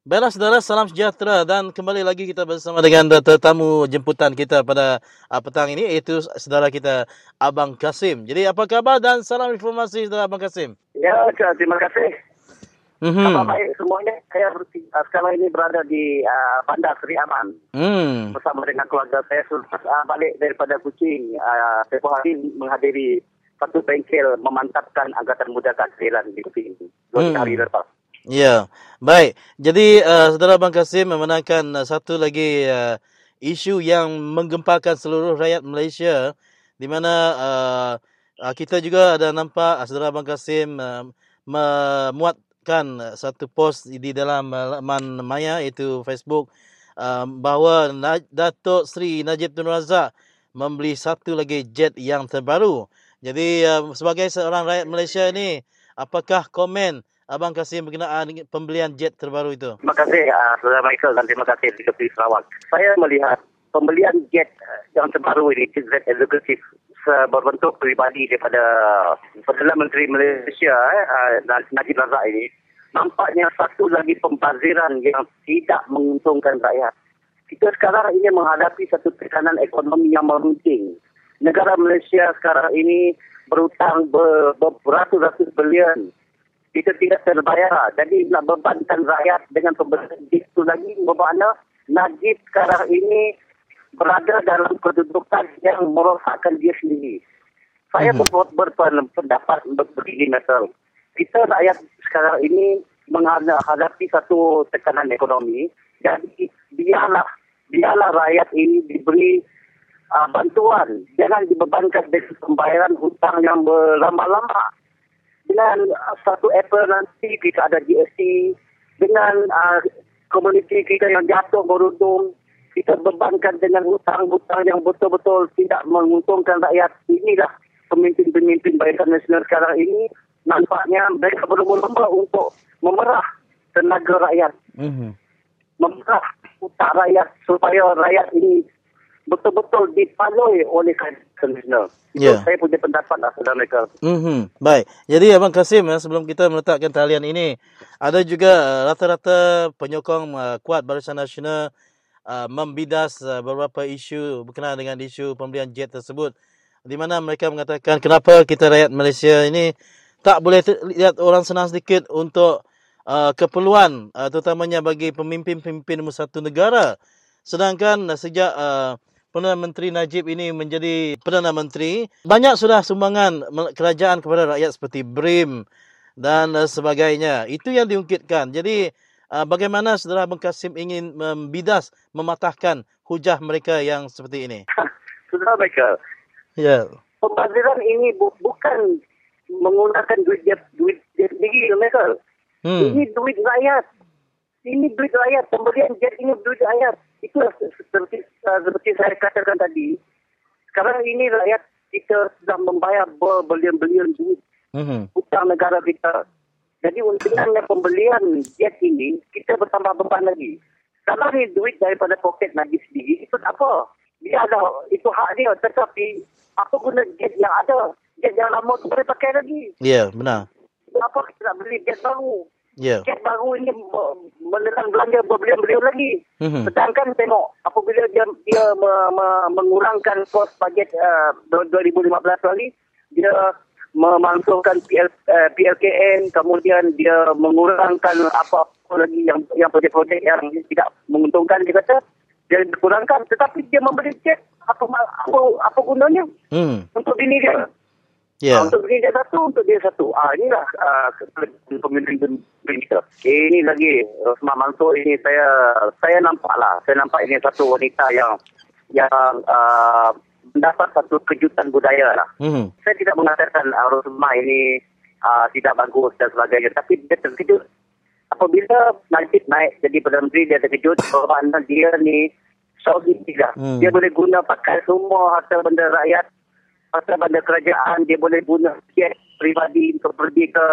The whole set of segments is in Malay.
Baiklah saudara, salam sejahtera dan kembali lagi kita bersama dengan tetamu jemputan kita pada uh, petang ini iaitu saudara kita Abang Kasim. Jadi apa khabar dan salam informasi saudara Abang Kasim? Ya, terima kasih. Mm-hmm. Apa baik semuanya. Saya uh, sekarang ini berada di uh, Bandar Seri Aman. Mm. Bersama dengan keluarga saya sudah uh, balik daripada Kuching. Uh, saya hari menghadiri satu bengkel memantapkan Angkatan Muda Kehadiran di Kuching. Dua mm. hari lepas. Ya, baik. Jadi uh, saudara Bang Kasim memenangkan uh, satu lagi uh, isu yang menggempakan seluruh rakyat Malaysia di mana uh, uh, kita juga ada nampak uh, saudara Bang Kasim uh, memuatkan satu post di dalam laman maya iaitu Facebook uh, bahawa Datuk Sri Najib Tun Razak membeli satu lagi jet yang terbaru. Jadi uh, sebagai seorang rakyat Malaysia ini apakah komen Abang Kasim berkenaan pembelian jet terbaru itu. Terima kasih uh, Saudara Michael dan terima kasih di Kepi Sarawak. Saya melihat pembelian jet uh, yang terbaru ini, jet executive berbentuk pribadi daripada Perdana Menteri Malaysia uh, Najib Razak ini nampaknya satu lagi pembaziran yang tidak menguntungkan rakyat. Kita sekarang ini menghadapi satu tekanan ekonomi yang meruncing. Negara Malaysia sekarang ini berutang ber, beratus-ratus bilion kita tidak terbayar. Jadi nak bebankan rakyat dengan pemberian itu lagi bermakna Najib sekarang ini berada dalam kedudukan yang merosakkan dia sendiri. Saya mm-hmm. berpendapat begini misal. Kita rakyat sekarang ini menghadapi satu tekanan ekonomi. Jadi biarlah biarlah rakyat ini diberi uh, bantuan. Jangan dibebankan dengan pembayaran hutang yang berlama-lama dengan uh, satu April nanti kita ada GST dengan uh, komuniti kita yang jatuh beruntung kita bebankan dengan hutang-hutang yang betul-betul tidak menguntungkan rakyat. Inilah pemimpin-pemimpin Barisan Nasional sekarang ini. Nampaknya mereka berlomba-lomba untuk memerah tenaga rakyat. Mm-hmm. memerah hutang rakyat supaya rakyat ini betul-betul dipalui oleh. Itu yeah. saya punya pendapat lah, saudara mereka. Mm-hmm. Baik. Jadi Abang Kasim, ya, sebelum kita meletakkan talian ini, ada juga uh, rata-rata penyokong uh, kuat Barisan Nasional uh, membidas uh, beberapa isu berkenaan dengan isu pembelian jet tersebut. Di mana mereka mengatakan kenapa kita rakyat Malaysia ini tak boleh lihat orang senang sedikit untuk uh, keperluan uh, terutamanya bagi pemimpin-pemimpin satu negara. Sedangkan uh, sejak uh, Perdana Menteri Najib ini menjadi Perdana Menteri, banyak sudah sumbangan kerajaan kepada rakyat seperti BRIM dan uh, sebagainya. Itu yang diungkitkan. Jadi uh, bagaimana saudara Abang Kasim ingin membidas, mematahkan hujah mereka yang seperti ini? Saudara mereka. Ya. Pembaziran ini bu- bukan menggunakan duit dia duit dia sendiri mereka. Hmm. Ini duit rakyat. Ini duit rakyat. Pemberian jet ini duit rakyat itu seperti uh, seperti saya katakan tadi. Sekarang ini rakyat kita sedang membayar berbilion-bilion duit mm-hmm. hutang negara kita. Jadi untungnya pembelian jet ini kita bertambah beban lagi. Kalau ni duit daripada poket lagi sendiri itu apa? Dia ada itu hak dia tetapi apa guna jet yang ada? Jet yang lama tu boleh pakai lagi. Ya, yeah, benar. Kenapa kita nak beli jet baru? Yeah. Kes baru ini menelan belanja berbilion-bilion lagi. Mm-hmm. Sedangkan tengok apabila dia dia me, me, mengurangkan kos bajet uh, 2015 kali, dia memasukkan PL, uh, PLKN, kemudian dia mengurangkan apa lagi yang yang projek-projek yang tidak menguntungkan dia kata dia dikurangkan tetapi dia memberi cek apa apa apa gunanya hmm. untuk diri dia Yeah. Uh, untuk dia satu, untuk dia satu. Ah, inilah uh, pemimpin kita. Ini lagi Rosmah Mansur ini saya saya nampak lah. Saya nampak ini satu wanita yang yang uh, mendapat satu kejutan budaya lah. Mm-hmm. Saya tidak mengatakan uh, Rosmah ini uh, tidak bagus dan sebagainya. Tapi dia terkejut. Apabila Najib naik jadi Perdana Menteri, dia terkejut bahawa dia ni Saudi tidak. Mm. Dia boleh guna pakai semua harta benda rakyat pasal bandar kerajaan dia boleh guna jet pribadi untuk pergi ke,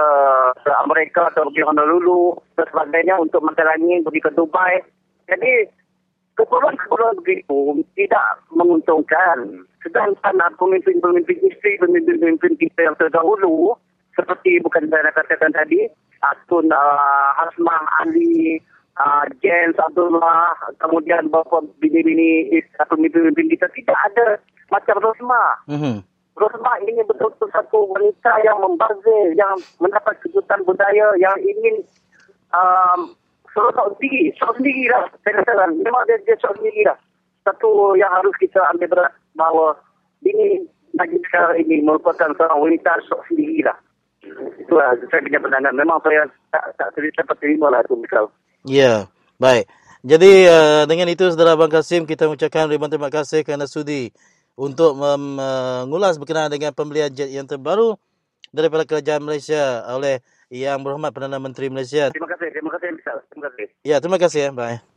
Amerika atau pergi Honolulu dan sebagainya untuk makan angin pergi ke Dubai. Jadi keperluan-keperluan begitu tidak menguntungkan. Sedangkan pemimpin-pemimpin isteri, pemimpin-pemimpin kita yang terdahulu seperti bukan saya katakan tadi, Atun uh, Hasmah Ali, uh, Jens Abdullah, kemudian beberapa bini-bini atau pemimpin-pemimpin kita tidak ada macam Rosma. Mhm. Rosma ini betul-betul satu wanita yang membazir, yang mendapat kejutan budaya, yang ingin um, sorot sendiri, sorot sendiri lah. Saya katakan, memang dia, dia sorot sendiri lah. Satu yang harus kita ambil berat bahawa ini Najib Syah ini merupakan seorang wanita sorot sendiri lah. Itulah saya punya pandangan. Memang saya tak, tak terima, dapat terima lah itu misal. Ya, baik. Jadi uh, dengan itu saudara Abang Kasim kita mengucapkan ribuan terima kasih kerana sudi untuk mengulas berkenaan dengan pembelian jet yang terbaru daripada kerajaan Malaysia oleh Yang Berhormat Perdana Menteri Malaysia. Terima kasih, terima kasih. Terima kasih. Ya, terima kasih ya. Bye.